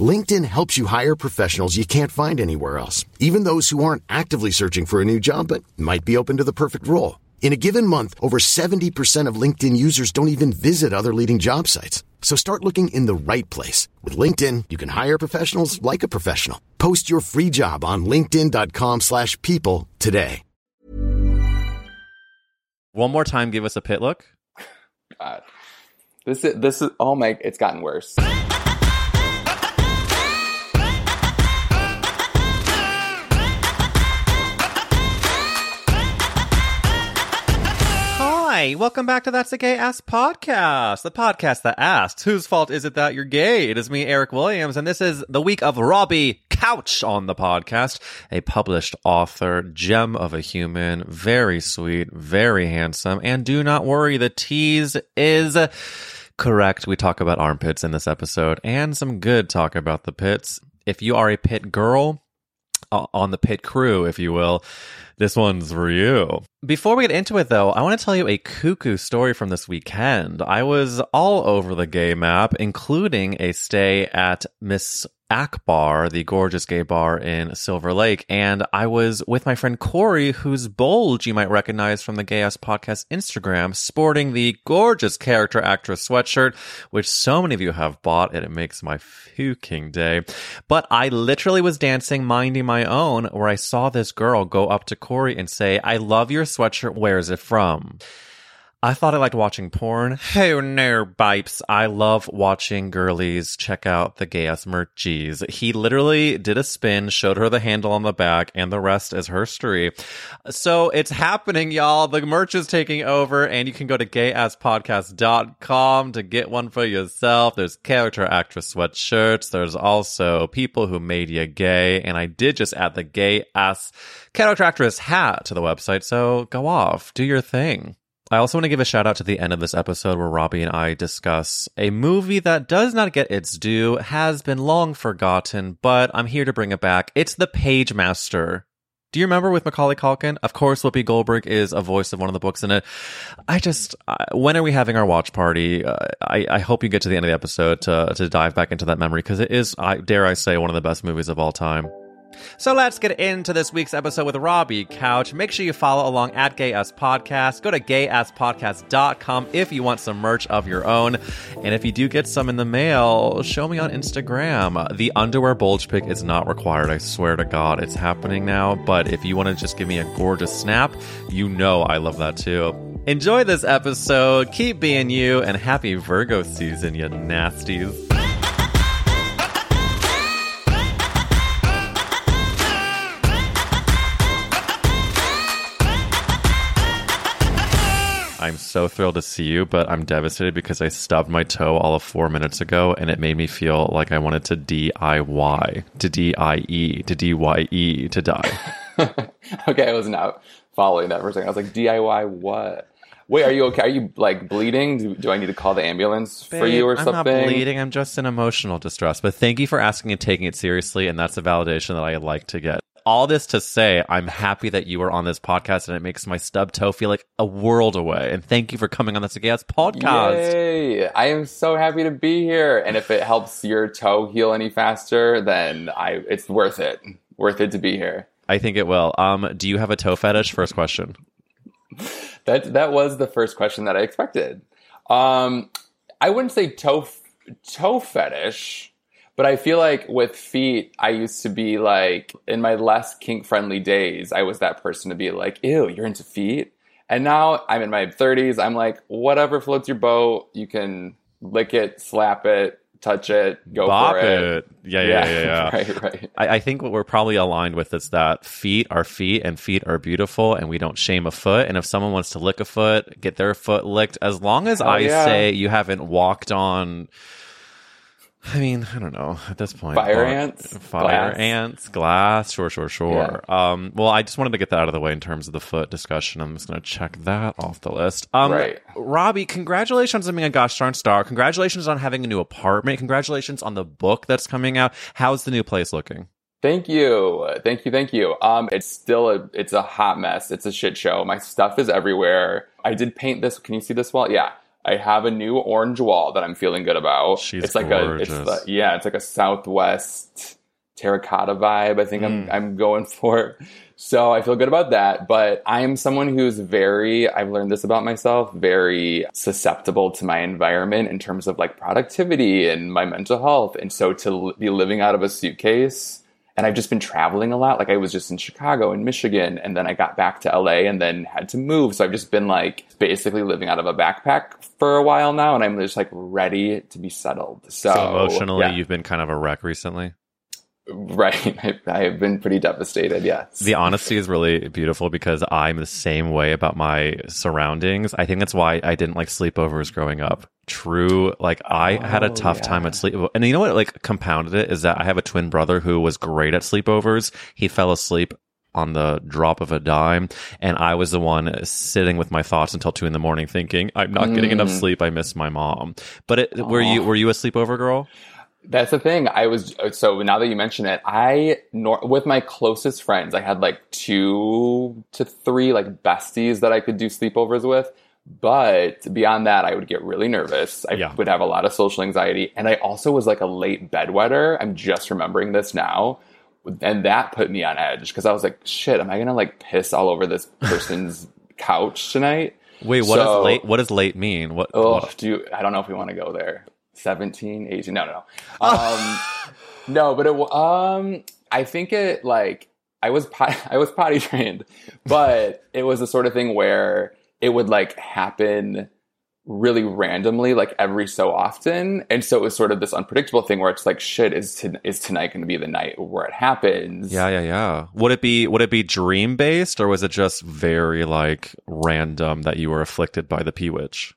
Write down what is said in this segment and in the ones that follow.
LinkedIn helps you hire professionals you can't find anywhere else, even those who aren't actively searching for a new job but might be open to the perfect role. In a given month, over 70% of LinkedIn users don't even visit other leading job sites. So start looking in the right place. With LinkedIn, you can hire professionals like a professional. Post your free job on linkedin.com slash people today. One more time, give us a pit look. God. This is this is oh my it's gotten worse. Hi, welcome back to That's a Gay Ass Podcast, the podcast that asks, whose fault is it that you're gay? It is me, Eric Williams, and this is the week of Robbie Couch on the podcast, a published author, gem of a human, very sweet, very handsome, and do not worry, the tease is correct. We talk about armpits in this episode, and some good talk about the pits. If you are a pit girl, uh, on the pit crew, if you will. This one's for you. Before we get into it, though, I want to tell you a cuckoo story from this weekend. I was all over the gay map, including a stay at Miss Akbar, the gorgeous gay bar in Silver Lake. And I was with my friend Corey, whose bulge you might recognize from the Gay Ass Podcast Instagram, sporting the gorgeous character actress sweatshirt, which so many of you have bought, and it makes my fucking day. But I literally was dancing, minding my own, where I saw this girl go up to Corey and say, I love your sweatshirt. Where's it from? I thought I liked watching porn. Hey, no, bipes. I love watching girlies check out the gay ass merchies. He literally did a spin, showed her the handle on the back, and the rest is herstory. So it's happening, y'all. The merch is taking over, and you can go to gayasspodcast.com to get one for yourself. There's character actress sweatshirts. There's also people who made you gay. And I did just add the gay ass character actress hat to the website. So go off, do your thing. I also want to give a shout out to the end of this episode where Robbie and I discuss a movie that does not get its due, has been long forgotten, but I'm here to bring it back. It's The Pagemaster. Do you remember with Macaulay Culkin? Of course, Whoopi Goldberg is a voice of one of the books in it. I just, uh, when are we having our watch party? Uh, I, I hope you get to the end of the episode to, to dive back into that memory because it is, I dare I say, one of the best movies of all time. So let's get into this week's episode with Robbie Couch. Make sure you follow along at Gay Ass Podcast. Go to gayasspodcast.com if you want some merch of your own. And if you do get some in the mail, show me on Instagram. The underwear bulge pick is not required. I swear to God, it's happening now. But if you want to just give me a gorgeous snap, you know I love that too. Enjoy this episode. Keep being you and happy Virgo season, you nasties. I'm so thrilled to see you, but I'm devastated because I stubbed my toe all of four minutes ago and it made me feel like I wanted to DIY, to DIE, to DYE, to die. okay, I was not following that for a second. I was like, DIY what? Wait, are you okay? Are you like bleeding? Do, do I need to call the ambulance for you or Babe, something? I'm not bleeding. I'm just in emotional distress. But thank you for asking and taking it seriously. And that's a validation that I like to get. All this to say, I'm happy that you are on this podcast and it makes my stub toe feel like a world away. And thank you for coming on this Gay podcast. Yay! I am so happy to be here. And if it helps your toe heal any faster, then I it's worth it. Worth it to be here. I think it will. Um, do you have a toe fetish? First question. That that was the first question that I expected. Um, I wouldn't say toe toe fetish, but I feel like with feet, I used to be like in my less kink friendly days, I was that person to be like, "Ew, you're into feet." And now I'm in my 30s. I'm like, whatever floats your boat. You can lick it, slap it, touch it, go Bop for it. it. Yeah, yeah, yeah, yeah. right, right. I, I think what we're probably aligned with is that feet are feet and feet are beautiful and we don't shame a foot. And if someone wants to lick a foot, get their foot licked, as long as I yeah. say you haven't walked on. I mean, I don't know at this point. Fire ants? fire Glass? ants, glass. Sure, sure, sure. Um, well, I just wanted to get that out of the way in terms of the foot discussion. I'm just going to check that off the list. Um, Right. Robbie, congratulations on being a gosh darn star. Congratulations on having a new apartment. Congratulations on the book that's coming out. How's the new place looking? Thank you. Thank you. Thank you. Um, it's still a, it's a hot mess. It's a shit show. My stuff is everywhere. I did paint this. Can you see this wall? Yeah. I have a new orange wall that I'm feeling good about. She's it's like a, it's gorgeous. the, yeah, it's like a Southwest terracotta vibe. I think Mm. I'm, I'm going for. So I feel good about that. But I am someone who's very, I've learned this about myself, very susceptible to my environment in terms of like productivity and my mental health. And so to l- be living out of a suitcase, and I've just been traveling a lot. Like I was just in Chicago and Michigan, and then I got back to LA and then had to move. So I've just been like basically living out of a backpack for a while now, and I'm just like ready to be settled. So, So emotionally, yeah. you've been kind of a wreck recently. Right. I, I have been pretty devastated. Yes. The honesty is really beautiful because I'm the same way about my surroundings. I think that's why I didn't like sleepovers growing up. True, like I had a Oh, tough time at sleep. And you know what? Like compounded it is that I have a twin brother who was great at sleepovers. He fell asleep on the drop of a dime, and I was the one sitting with my thoughts until two in the morning, thinking I'm not getting enough Mm. sleep. I miss my mom. But it, were you were you a sleepover girl? That's the thing. I was so now that you mention it, I nor, with my closest friends, I had like two to three like besties that I could do sleepovers with. But beyond that, I would get really nervous. I Yeah. would have a lot of social anxiety, and I also was like a late bedwetter. I'm just remembering this now, and that put me on edge because I was like, "Shit, am I gonna like piss all over this person's couch tonight?" Wait, what So- does late? What does late mean? What? Oh, what- do you, I don't know if we want to go there. 17, 18. No, no, no. Um, no, but it, um, I think it like I was pot, I was potty trained, but it was the sort of thing where it would like happen really randomly, like every so often, and so it was sort of this unpredictable thing where it's like, shit, is to, is tonight going to be the night where it happens? Yeah, yeah, yeah. Would it be would it be dream based or was it just very like random that you were afflicted by the Peewitch?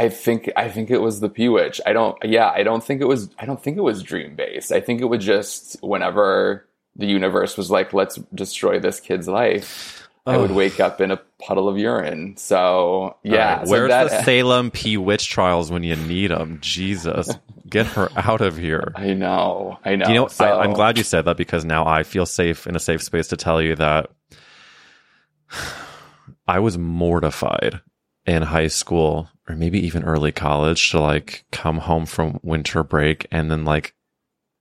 I think I think it was the Peewitch. I don't. Yeah, I don't think it was. I don't think it was dream based. I think it was just whenever the universe was like, "Let's destroy this kid's life." I would wake up in a puddle of urine. So yeah, Alright, so where's that- the Salem Peewitch trials when you need them? Jesus, get her out of here. I know. I know. You know, So- I, I'm glad you said that because now I feel safe in a safe space to tell you that I was mortified in high school or maybe even early college to like come home from winter break and then like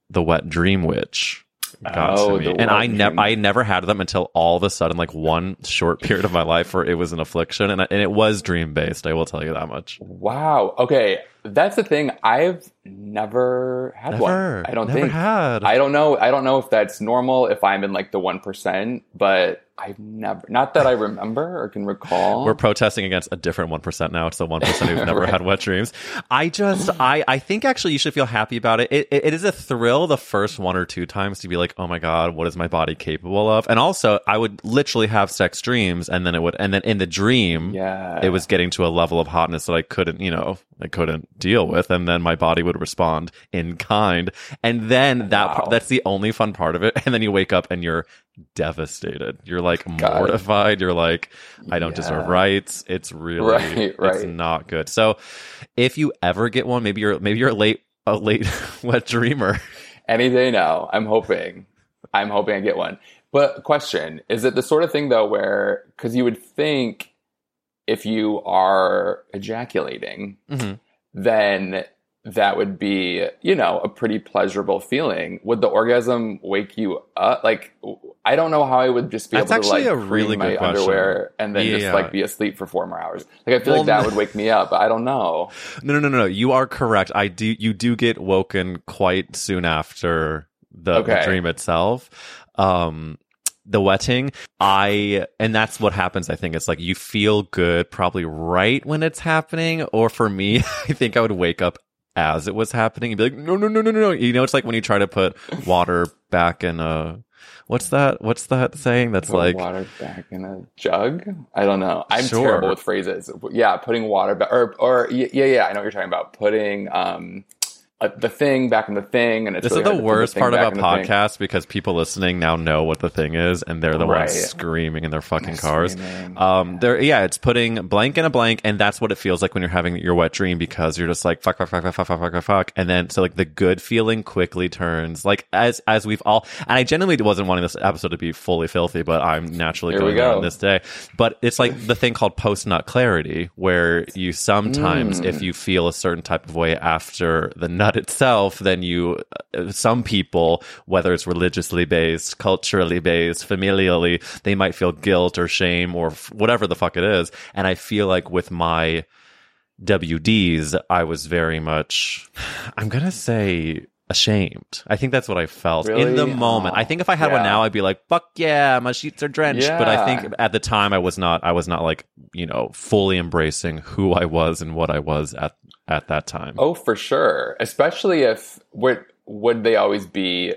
the wet dream witch got Oh, to me. And I never I never had them until all of a sudden like one short period of my life where it was an affliction and, I- and it was dream based, I will tell you that much. Wow. Okay, that's the thing. I've never had Never. one. I don't think. had. I don't know. I don't know if that's normal. If I'm in like the one percent, but I've never. Not that I remember or can recall. We're protesting against a different 1% now. It's the 1% who've never Right. had wet dreams. I just, I, I think actually you should feel happy about it. It, it. it is a thrill the first one or two times to be like, oh my God, what is my body capable of? And also, I would literally have sex dreams and then it would, and then in the dream, yeah. it was getting to a level of hotness that I couldn't, you know, I couldn't deal with. And then my body would respond in kind. And then that, Wow. part, that's the only fun part of it. And then you wake up and you're devastated. You're like it. mortified. You're like, I don't deserve rights. It's really, Right, it's not good. So if you ever get one, maybe you're, maybe you're a late, a late wet dreamer. Any day now. I'm hoping. I'm hoping I get one. But question, is it the sort of thing though where cuz you would think if you are ejaculating, Mhm. then that would be, you know, a pretty pleasurable feeling. Would the orgasm wake you up? Like I don't know how I would just be That's able to like actually a really my question. underwear and then Yeah. just like be asleep for 4 more hours. Like I feel Well, like that would wake me up, but I don't know. No, no, no, no. You are correct. I do, you do get woken quite soon after the, the dream itself. Um, the wetting, I, and that's what happens. I think it's like you feel good probably right when it's happening. Or for me, I think I would wake up as it was happening. You'd be like, no, no, no, no, no, no. You know, it's like when you try to put water back in a, what's that? What's that saying? That's Put like, water back in a jug. I don't know. I'm Sure. terrible with phrases. Yeah, putting water back, or or yeah, yeah. I know what you're talking about. Putting um uh, the thing back in the thing, and it's this really is the hard to put worst thing part about podcasts because people listening now know what the thing is and they're the Right. ones screaming in their fucking They're cars. screaming. Um, there, yeah, it's putting blank in a blank, and that's what it feels like when you're having your wet dream because you're just like fuck, fuck, fuck, fuck, fuck, fuck, fuck, fuck, fuck, and then so like the good feeling quickly turns like as as we've all. And I genuinely wasn't wanting this episode to be fully filthy, but I'm naturally Here going go. on this day. But it's like the thing called post nut clarity, where you sometimes, Mm. if you feel a certain type of way after the nut itself, then you, uh, some people, whether it's religiously based, culturally based, familially, they might feel guilt or shame or whatever the fuck it is. And I feel like with my WDs, I was very much, I'm going to say, ashamed. I think that's what I felt in the Really? moment. I think if I had one now, I'd be like, "Fuck yeah, my sheets are drenched." But I think at the time, I was not. I was not like you know fully embracing who I was and what I was at at that time. Oh, for sure. Especially if would would they always be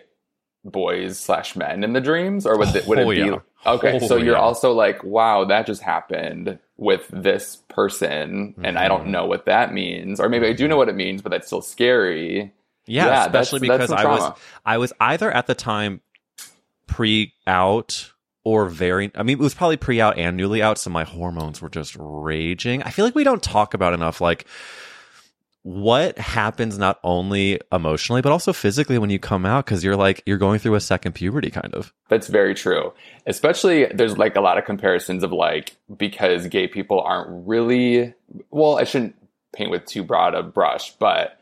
boys slash men in the dreams, or would it, would it Oh, be yeah. okay? Oh, so you're yeah. also like, wow, that just happened with this person, and I Mm-hmm. don't know what that means, or maybe I do know what it means, but that's still scary. Yeah, Yeah, especially that's- that's because some I was I was either at the time pre out or very I mean it was probably pre out and newly out so my hormones were just raging. I feel like we don't talk about enough like what happens not only emotionally but also physically when you come out cuz you're like you're going through a second puberty kind of. That's very true. Especially there's like a lot of comparisons of like because gay people aren't really well, I shouldn't paint with too broad a brush, but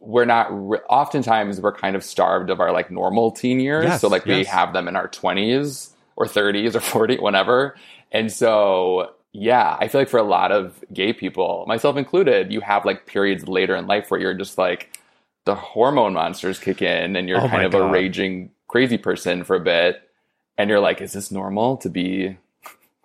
we're not re- oftentimes we're kind of starved of our like normal teen years. Yes, so like we have them in our 20s or 30s or 40 whatever. And so yeah, I feel like for a lot of gay people, myself included, you have like periods later in life where you're just like the hormone monsters kick in and you're Oh kind of a raging crazy person for a bit and you're like is this normal to be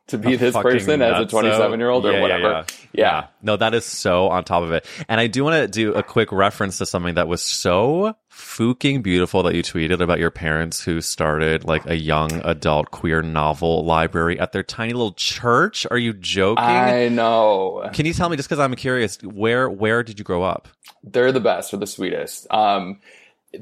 to be A this person as a nutso. 27 year old or Yeah, yeah, whatever yeah. yeah. No, that is so on top of it. And I do want to do a quick reference to something that was so fucking beautiful that you tweeted about your parents who started like a young adult queer novel library at their tiny little church. Are you joking? i know Can you tell me just because I'm curious, where where did you grow up? they're the best or the sweetest um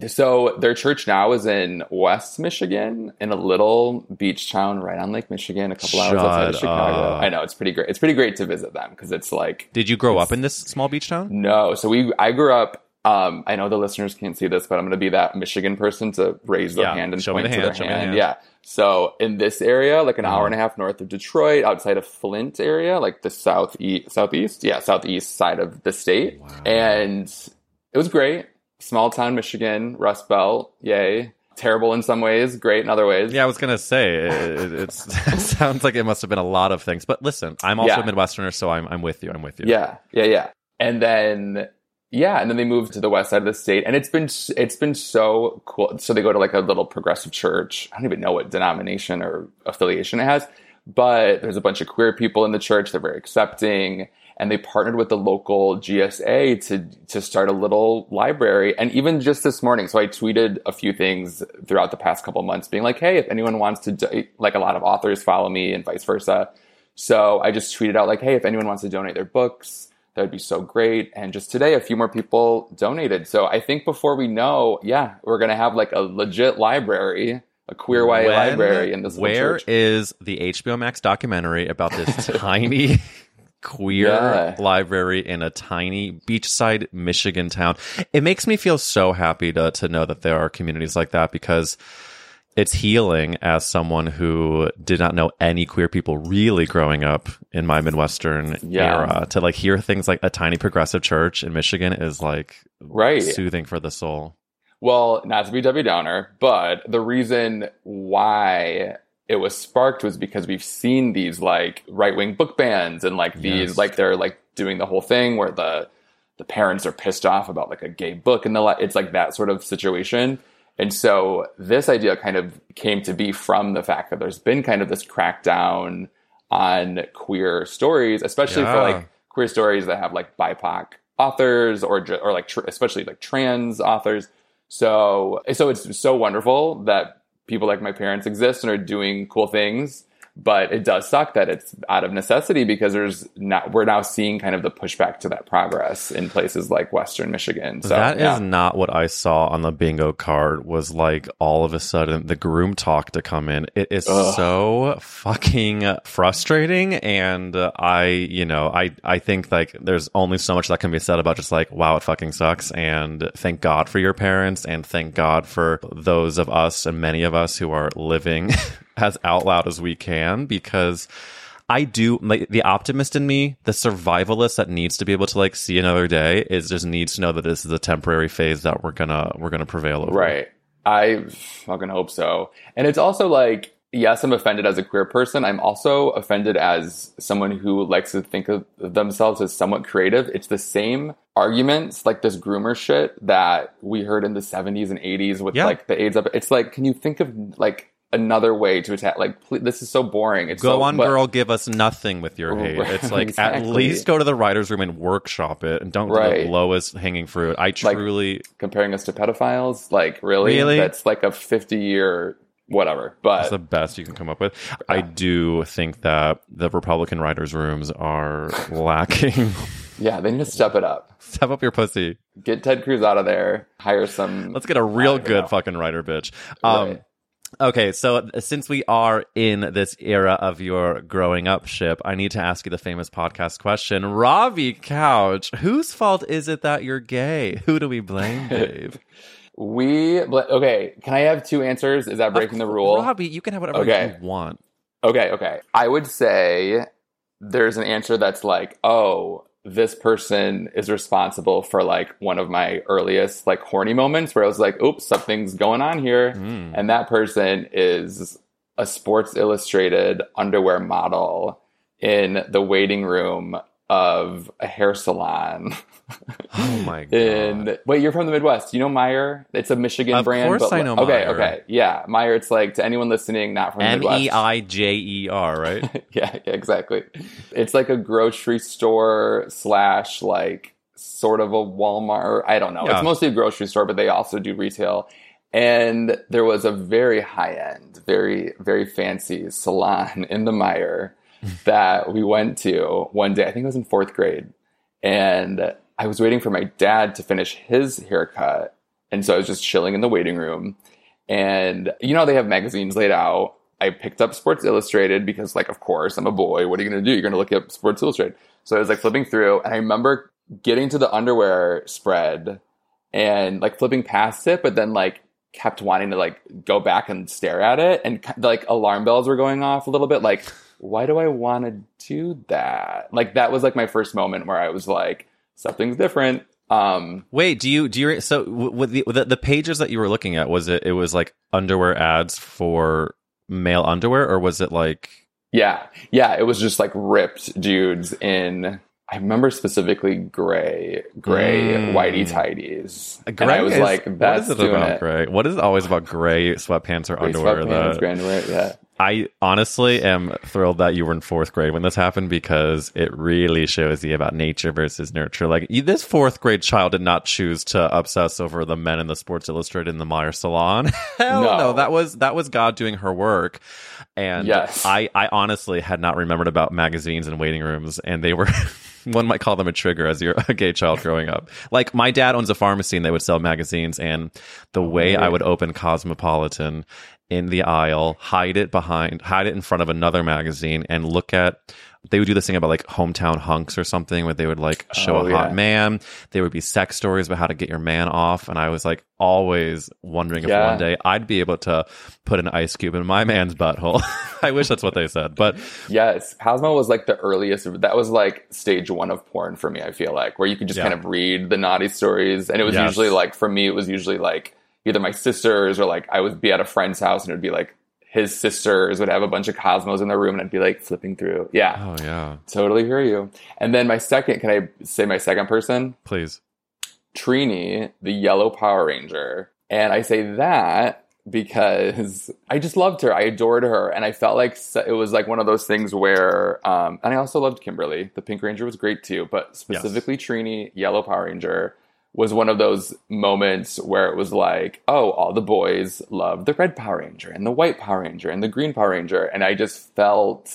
so their church now is in west michigan in a little beach town right on lake michigan a couple hours outside of chicago up. i know it's pretty great it's pretty great to visit them because it's like Did you grow up in this small beach town? No. So we I grew up um I know the listeners can't see this, but I'm gonna be that Michigan person to raise their Yeah, hand and show me point the to hand, their show me the hand. hand. Yeah. So in this area, like an Mm-hmm. hour and a half north of Detroit, outside of Flint area, like the southeast southeast, yeah, southeast side of the state. And it was great. Small town Michigan, Rust Belt, yay. Terrible in some ways, great in other ways. Yeah, I was gonna say it, it, it's, it sounds like it must have been a lot of things. But listen, I'm also Yeah. a Midwesterner, so I'm I'm with you. I'm with you. Yeah, yeah, yeah. And then yeah, and then they moved to the west side of the state, and it's been it's been so cool. So they go to like a little progressive church. I don't even know what denomination or affiliation it has, but there's a bunch of queer people in the church. They're very accepting, and they partnered with the local GSA to to start a little library. And even just this morning, so I tweeted a few things throughout the past couple months, being like, "Hey, if anyone wants to, do, like a lot of authors follow me, and vice versa." So I just tweeted out like, "Hey, if anyone wants to donate their books." That would be so great. And just today, a few more people donated. So I think before we know, yeah, we're going to have like a legit library, a queer YA When- library in this Where is the HBO Max documentary about this tiny queer Yeah. library in a tiny beachside Michigan town? It makes me feel so happy to to know that there are communities like that because it's healing as someone who did not know any queer people really growing up in my Midwestern Yeah. era to like hear things like a tiny progressive church in Michigan is like Right. soothing for the soul. Well, not to be Debbie Downer, but the reason why it was sparked was because we've seen these like right wing book bans and like these Yes. like they're like doing the whole thing where the the parents are pissed off about like a gay book and the it's like that sort of situation. And so this idea kind of came to be from the fact that there's been kind of this crackdown on queer stories, especially for like queer stories that have like BIPOC authors or or like tr- especially like trans authors. So so it's so wonderful that people like my parents exist and are doing cool things but it does suck that it's out of necessity because there's not we're now seeing kind of the pushback to that progress in places like western michigan so That is yeah. not what I saw on the bingo card. Was like all of a sudden the groom talk to come in. It is so fucking frustrating, and uh, I, you know, I, I think like there's only so much that can be said about just like, wow, it fucking sucks, and thank God for your parents, and thank God for those of us and many of us who are living as out loud as we can because. I do like the optimist in me, the survivalist that needs to be able to like see another day is just needs to know that this is a temporary phase that we're gonna we're gonna prevail over. right i fucking hope so and it's also like yes i'm offended as a queer person i'm also offended as someone who likes to think of themselves as somewhat creative it's the same arguments like this groomer shit that we heard in the 70s and 80s with Yeah. like the aids up it's like can you think of like another way to attack like ple- this is so boring it's Go so, on, but- girl, give us nothing with your hate. It's like at least go to the writer's room and workshop it and don't do Right. the lowest hanging fruit. I truly comparing us to pedophiles like really Really? that's like a 50 year whatever but That's the best you can come up with. I do think that the Republican writers' rooms are lacking. yeah they need to step it up Step up your pussy. get ted cruz out of there hire some Let's get a real good fucking writer, bitch. Um, Right. Okay, so since we are in this era of your growing up ship, I need to ask you the famous podcast question. Robbie Couch, whose fault is it that you're gay? Who do we blame, Dave? we okay can i have two answers is that breaking the rule Robbie, you can have whatever Okay. you want. okay okay i would say there's an answer that's like oh this person is responsible for like one of my earliest like horny moments where i was like oops something's going on here Mm. and that person is a Sports Illustrated underwear model in the waiting room of a hair salon. Oh my god. in wait, you're from the Midwest. You know Meijer? It's a Michigan Of brand. course but I know Okay, Meijer. okay, yeah, Meijer. It's like to anyone listening not from the Midwest. E I J E R, right? yeah, yeah, exactly. It's like a grocery store slash like sort of a Walmart. I don't know. Yeah. It's mostly a grocery store, but they also do retail. And there was a very high end, very, very fancy salon in the Meijer that we went to one day. I think it was in fourth grade. And I was waiting for my dad to finish his haircut. And so I was just chilling in the waiting room. And you know, they have magazines laid out. I picked up Sports Illustrated because, like, of course, I'm a boy. What are you going to do? You're going to look at Sports Illustrated. So I was like flipping through, and I remember getting to the underwear spread and like flipping past it, but then like kept wanting to like go back and stare at it, and like alarm bells were going off a little bit. Like, why do I want to do that? Like, that was like my first moment where I was like, something's different. Um, Wait, do you do you so with the, the the pages that you were looking at was it it was like underwear ads for male underwear or was it like Yeah, yeah, it was just like ripped dudes in. I remember specifically gray, gray Mm. whitey tighties, and gray I was is- like, "That's what is it about it." gray? What is it always about gray sweatpants or Gray underwear? sweatpants, that underwear, yeah. I honestly am thrilled that you were in fourth grade when this happened because it really shows you about nature versus nurture. Like you, this fourth grade child did not choose to obsess over the men in the Sports Illustrated in the Meijer salon. Hell no. No. that was that was God doing her work. And Yes. I, I honestly had not remembered about magazines and waiting rooms, and they were. One might call them a trigger as you're a gay child growing up. Like my dad owns a pharmacy and they would sell magazines, and the way I would open Cosmopolitan in the aisle, hide it behind, hide it in front of another magazine, and look at. They would do this thing about like hometown hunks or something where they would like show Oh, a hot man. There would be sex stories about how to get your man off, and I was like always wondering if one day I'd be able to put an ice cube in my man's butthole. I wish that's what they said, but Yes, Cosmo was like the earliest. That was like stage one of porn for me. I feel like where you could just Yeah. kind of read the naughty stories, and it was Yes. usually like for me, it was usually like either my sisters or like I would be at a friend's house and it'd be like his sisters would have a bunch of Cosmos in their room, and I'd be like flipping through. Yeah, oh yeah, totally hear you. And then my second, can I say my second person? please. Trini, the yellow Power Ranger. And I say that because I just loved her. I adored her, and I felt like it was like one of those things where, um, and I also loved Kimberly. The Pink Ranger was great too, but specifically yes. Trini, Yellow Power Ranger, was one of those moments where it was like, oh, all the boys love the Red Power Ranger and the White Power Ranger and the Green Power Ranger, and I just felt.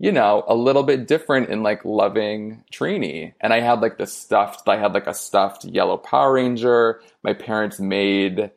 You know, a little bit different in like loving Trini. And I had like the stuffed, I had like a stuffed yellow Power Ranger. My parents made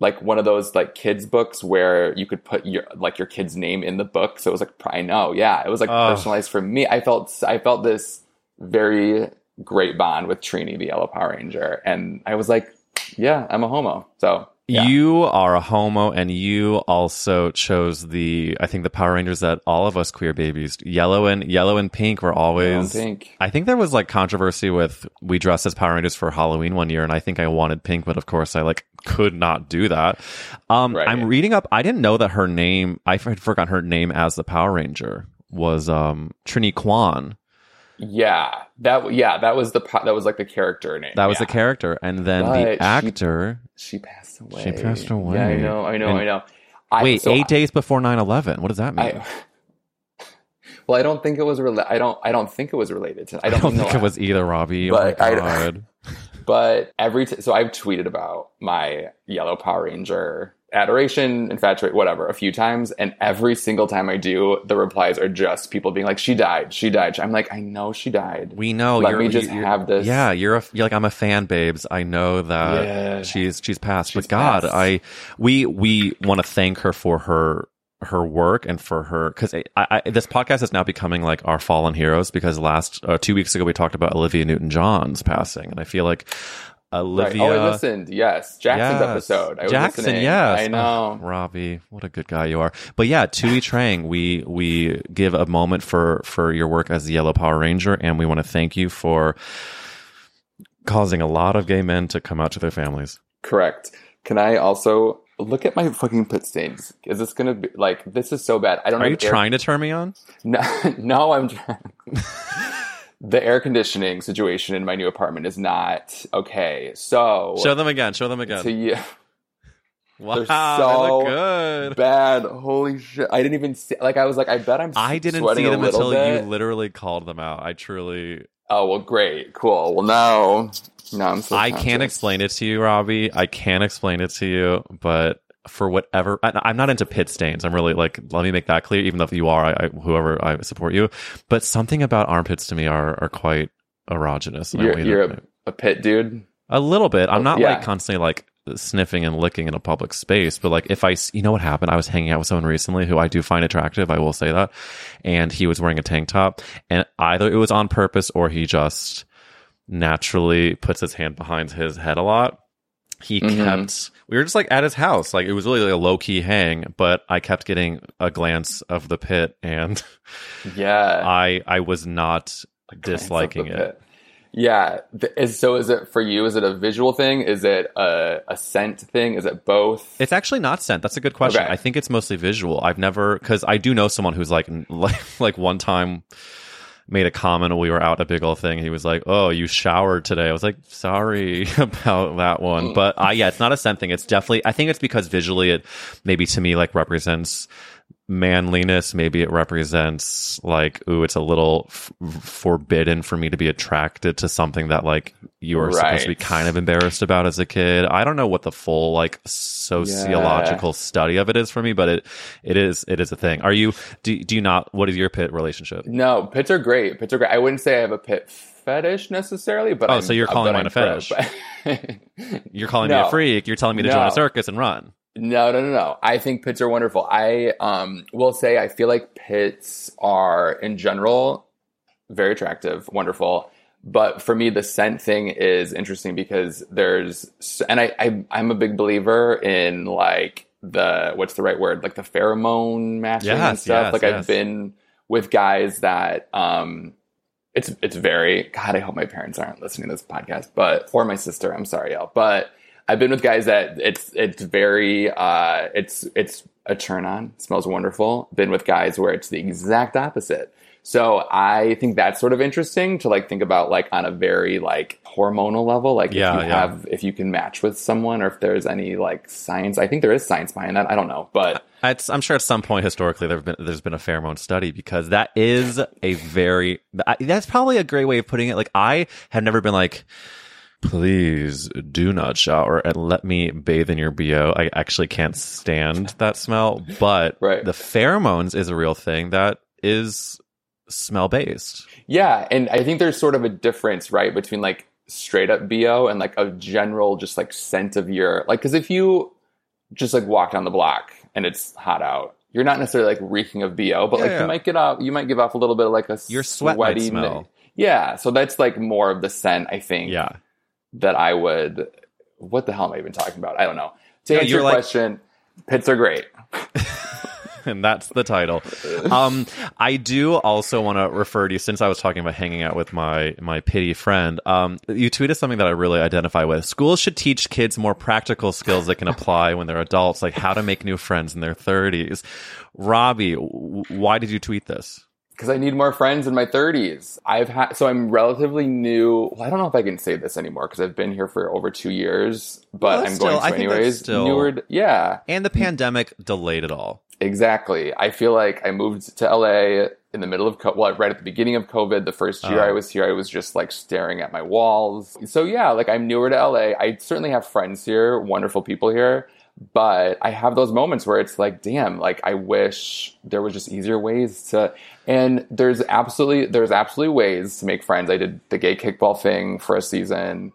like one of those like kids books where you could put your like your kid's name in the book. So it was like I know, yeah, it was like oh. personalized for me. I felt I felt this very great bond with Trini, the Yellow Power Ranger, and I was like, yeah, I'm a homo. So yeah. You are a homo, and you also chose the. I think the Power Rangers that all of us queer babies, yellow and yellow and pink, were always. pink. I think there was like controversy with we dressed as Power Rangers for Halloween one year, and I think I wanted pink, but of course I like could not do that. Um, right. I'm reading up. I didn't know that her name. I had forgotten her name as the Power Ranger was um Trini Kwan. Yeah, that yeah that was the that was like the character name. That was yeah. the character, and then but the actor. She, she, passed away. She passed away. Yeah, I know, I know, and, I know. I, wait, so eight I, days before 9-11. What does that mean? I, well, I don't think it was related. I don't. I don't think it was related to. I don't, I don't think it was either, Robbie. Oh but oh my god. but every t- so I've tweeted about my yellow Power Ranger adoration, infatuate, whatever, a few times. And every single time I do, the replies are just people being like, she died, she died. I'm like, I know she died. We know. Let me just have this. Yeah, you're, a, you're like, I'm a fan, babes. I know that yeah. she's, she's passed. She's but God, passed. I, we, we want to thank her for her, her work and for her because I, I, this podcast is now becoming like our fallen heroes because last uh, two weeks ago we talked about Olivia Newton John's passing and I feel like Olivia. Right. Oh, I listened. Yes, Jackson's yes. episode. I Jackson, listening. yes. I know. Oh, Robbie, what a good guy you are. But yeah, Thuy Trang, we we give a moment for for your work as the Yellow Power Ranger, and we want to thank you for causing a lot of gay men to come out to their families. Correct. Can I also look at my fucking pit stains? Is this gonna be like this is so bad? I don't. Know. Are you trying to turn me on? No, no, I'm trying the air conditioning situation in my new apartment is not okay. So show them again. Show them again. To you. Wow, They're so they good. bad. Holy shit! I didn't even see. Like I was like, I bet I'm. I didn't see them until bit. you literally called them out. I truly. Oh well, great, cool. Well, now, now I'm. So I can't explain it to you, Robbie. I can't explain it to you, but for whatever I, am not into pit stains. I'm really like let me make that clear. Even though you are, I, I, whoever I support you, but something about armpits to me are are quite erogenous. You're, you're a, a, pit dude. A little bit. I'm not yeah. like constantly like sniffing and licking in a public space, but like if I, you know what happened? I was hanging out with someone recently who I do find attractive. I will say that, and he was wearing a tank top, and either it was on purpose or he just naturally puts his hand behind his head a lot he mm-hmm. kept we were just like at his house. Like it was really like a low-key hang but i kept getting a glance of the pit and yeah. I i was not disliking it. pit. yeah. Is, so is it for you is it a visual thing? Is it a, a scent thing? Is it both? It's actually not scent. That's a good question. Okay. i think it's mostly visual. I've never because i do know someone who's like like like one time made a comment when we were out a big old thing. He was like, "Oh, you showered today." I was like, "Sorry about that one," but uh, yeah, it's not a scent thing. It's definitely. I think it's because visually, it maybe to me like represents manliness. Maybe it represents like, ooh, it's a little f- forbidden for me to be attracted to something that like you are right. supposed to be kind of embarrassed about as a kid. I don't know what the full like sociological yeah. study of it is for me, but it it is it is a thing. Are you do do you not? What is your pit relationship? No, pits are great. Pits are great. I wouldn't say I have a pit fetish necessarily, but oh, I'm, so you're calling mine a fetish? you're calling no. me a freak. You're telling me to no. join a circus and run. No, no, no, no. I think pits are wonderful. I um, will say I feel like pits are in general very attractive, wonderful. But for me, the scent thing is interesting because there's, and I, I I'm a big believer in like the what's the right word, like the pheromone matching yes, and stuff. Yes, like yes. I've been with guys that um, it's it's very God. I hope my parents aren't listening to this podcast, but or my sister. I'm sorry, y'all, but I've been with guys that it's it's very uh, it's it's a turn on, smells wonderful. Been with guys where it's the exact opposite. So I think that's sort of interesting to like think about like on a very like hormonal level, like Yeah, if you yeah. have if you can match with someone or if there's any like science. I think there is science behind that. I don't know, but It's, I'm sure at some point historically there've been there's been a pheromone study because that is a very that's probably a great way of putting it. Like I have never been like, please do not shower and let me bathe in your bo. I actually can't stand that smell, but Right. the pheromones is a real thing that is smell based. Yeah, and I think there's sort of a difference, right, between like straight up BO and like a general just like scent of your like because if you just like walk down the block and it's hot out, you're not necessarily like reeking of BO, but like Yeah, yeah. you might get off you might give off a little bit of like a Your sweat sweaty smell. Yeah, so that's like more of the scent I think Yeah. That I would what the hell am I even talking about? I don't know. To No, answer your like- question, pits are great. and that's the title. Um, I do also want to refer to you since I was talking about hanging out with my my pity friend. Um, you tweeted something that I really identify with. Schools should teach kids more practical skills they can apply when they're adults, like how to make new friends in their thirties. Robbie, w- why did you tweet this? Because I need more friends in my 30s. I've had so I'm relatively new. Well, I don't know if I can say this anymore because I've been here for over two years, but Well, I'm going to I think anyways. still- Newer, yeah, And the pandemic delayed it all. exactly. I feel like I moved to LA in the middle of co- well, right at the beginning of COVID. The first year Oh. I was here, I was just like staring at my walls. So yeah, like I'm newer to LA. I certainly have friends here, wonderful people here. But I have those moments where it's like, damn, like I wish there was just easier ways to. And there's absolutely there's absolutely ways to make friends. I did the gay kickball thing for a season,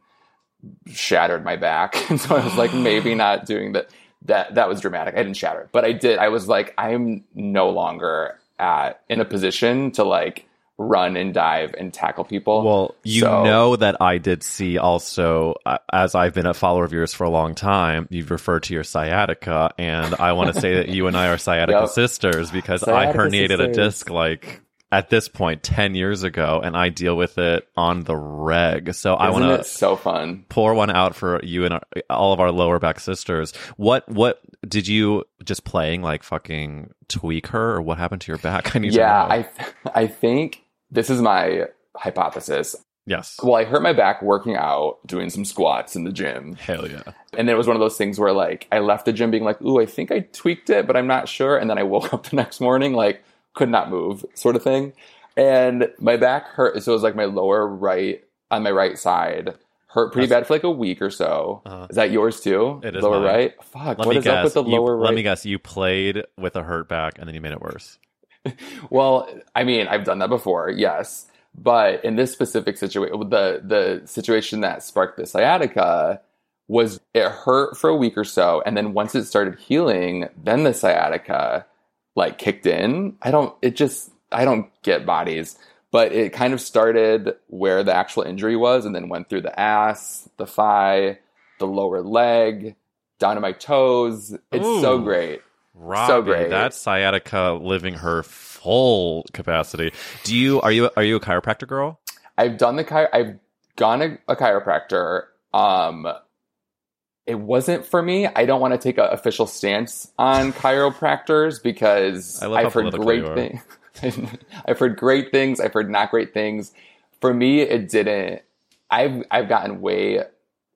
shattered my back, and so I was like, maybe not doing that. That that was dramatic. I didn't shatter but I did. I was like, I'm no longer at in a position to like run and dive and tackle people. Well, you So- know that I did see also, uh, as I've been a follower of yours for a long time, you've referred to your sciatica, and I want to say that you and I are sciatica Yep. sisters because Sciatica I herniated a disc like at this point 10 years ago, and I deal with it on the reg. So I Isn't want it to so fun? pour one out for you and our, all of our lower back sisters. What, what did you just playing like fucking tweak her, or what happened to your back? I need Yeah, to know. I th- I think this is my hypothesis. yes. Well, I hurt my back working out, doing some squats in the gym. Hell yeah. And it was one of those things where like I left the gym being like, ooh, I think I tweaked it, but I'm not sure. And then I woke up the next morning like could not move, sort of thing. And my back hurt. So it was like my lower right on my right side hurt pretty bad for like a week or so. Uh-huh. Is that yours too? It is lower mine. right. Fuck. Let what is guess. up with the you, lower right? Let me guess. You played with a hurt back and then you made it worse. Well, I mean, I've done that before, yes. But in this specific situation, the the situation that sparked the sciatica was it hurt for a week or so, and then once it started healing, then the sciatica like kicked in. I don't. It just I don't get bodies, but it kind of started where the actual injury was, and then went through the ass, the thigh, the lower leg, down to my toes. It's so great. Robbie, great. That's sciatica living her full capacity. Do you are you are you a chiropractor girl? I've done the chi- I've gone to a chiropractor. Um, it wasn't for me. I don't want to take an official stance on chiropractors because I've heard great things. I've heard great things. I've heard not great things. For me, it didn't. I've I've gotten way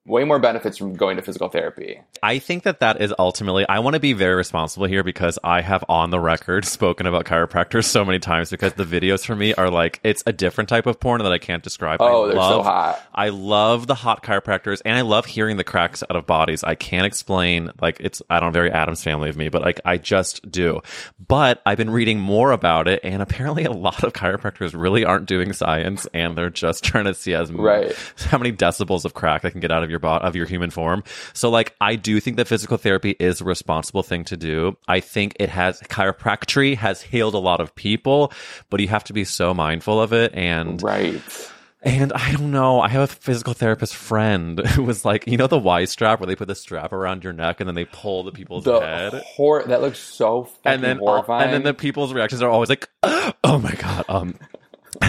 way more benefits from going to physical therapy. I think that that is ultimately, I want to be very responsible here because I have on the record spoken about chiropractors so many times because the videos for me are like, it's a different type of porn that I can't describe. Oh, I they're love, so hot. I love the hot chiropractors and I love hearing the cracks out of bodies. I can't explain, like, it's, I don't know, very Addams family of me, but like, I just do. But I've been reading more about it and apparently a lot of chiropractors really aren't doing science and they're just trying to see as Right. how many decibels of crack they can get out of your body of your human form. So like I do think that physical therapy is a responsible thing to do. I think it has chiropractic has healed a lot of people, but you have to be so mindful of it and Right. and I don't know. I have a physical therapist friend who was like, you know, the Y strap where they put the strap around your neck and then they pull the people's The head. hor- that looks so And then, horrifying. and then the people's reactions are always like, "Oh my god!" Um,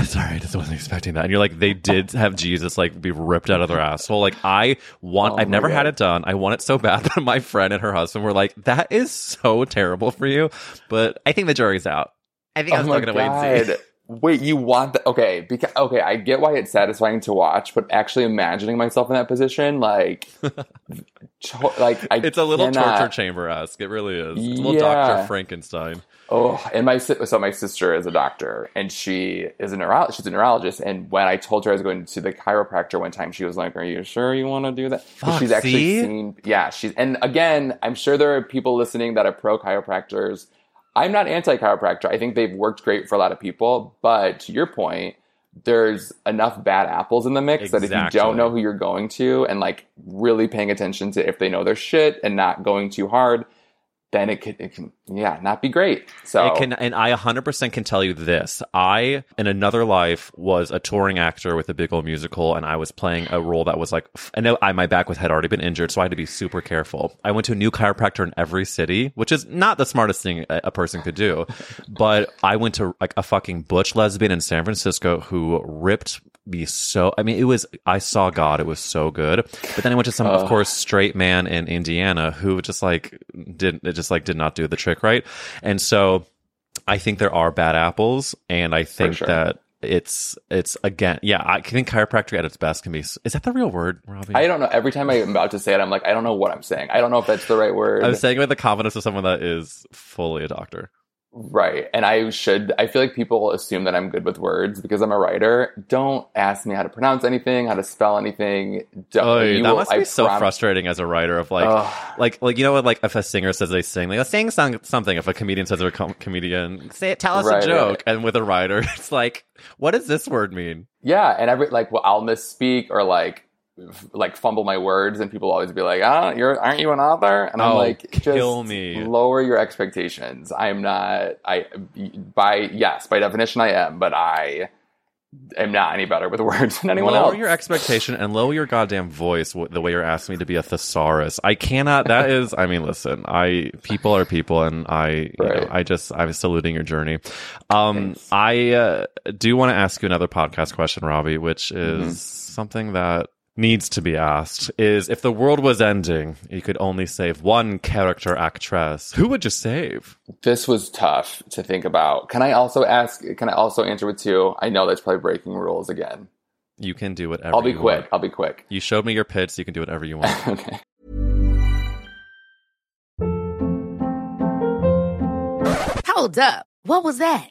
sorry, I just wasn't expecting that. And you're like, they did have Jesus like be ripped out of their asshole. Like I want, Oh I've never had it done. I want it so bad, but my friend and her husband were like, that is so terrible for you. But I think the jury's out. I think I'm oh still my gonna wait and see. Wait, you want that? Okay, because okay, I get why it's satisfying to watch, but actually imagining myself in that position, like, to- like I It's a little cannot- torture chamber esque. It really is. It's a little Yeah. Doctor Frankenstein. Oh, and my so my sister is a doctor, and she is a neuro- she's a neurologist. And when I told her I was going to the chiropractor one time, she was like, "Are you sure you want to do that?" Fuck, she's actually see? seen, yeah, she's. And again, I'm sure there are people listening that are pro chiropractors. I'm not anti chiropractor. I think they've worked great for a lot of people. But to your point, there's enough bad apples in the mix that if you don't know who you're going to and like really paying attention to if they know their shit and not going too hard, then it could, it can, yeah, not be great. So It can, and I 100% can tell you this. I, in another life, was a touring actor with a big old musical, and I was playing a role that was like, I know I, my back was had already been injured, so I had to be super careful. I went to a new chiropractor in every city, which is not the smartest thing a, a person could do, but I went to like a fucking butch lesbian in San Francisco who ripped me so. I mean, it was I saw God. It was so good. But then I went to some, of course, straight man in Indiana who just like didn't. Just like did not do the trick right. And so I think there are bad apples, and I think sure. that it's it's again, yeah. I think chiropractic at its best can be. Is that the real word, Robbie? I don't know. Every time I'm about to say it, I'm like, I don't know what I'm saying. I don't know if that's the right word. I'm saying it with the confidence of someone that is fully a doctor. Right. And I should, I feel like people assume that I'm good with words because I'm a writer. Don't ask me how to pronounce anything, how to spell anything. Don't, Oh, that will- must be I so prom- frustrating as a writer of like, Ugh. like, like you know what? Like if a singer says they sing, like sing song, something. If a comedian says they're a com- comedian, say it, tell us Right, a joke. right. And with a writer, it's like, what does this word mean? Yeah. And every, like, well, I'll misspeak or like, like fumble my words and people always be like, ah, you're, aren't you an author? And I'm Oh, like, kill me. lower your expectations. I'm not, I, by, yes, by definition I am, but I am not any better with words than anyone lower else. your expectation and lower your goddamn voice the way you're asking me to be a thesaurus. I cannot. That is. I mean, listen. I people are people, and I, you know, I just I'm saluting your journey. Um, I uh, do want to ask you another podcast question, Robbie, which is Mm-hmm. something that needs to be asked is if the world was ending you could only save one character actress who would you save this was tough to think about. Can I also ask? Can I also answer with two? I know that's probably breaking rules again. you can do whatever I'll be you quick. want. I'll be quick. you showed me your pitch so you can do whatever you want okay. Hold up. What was that?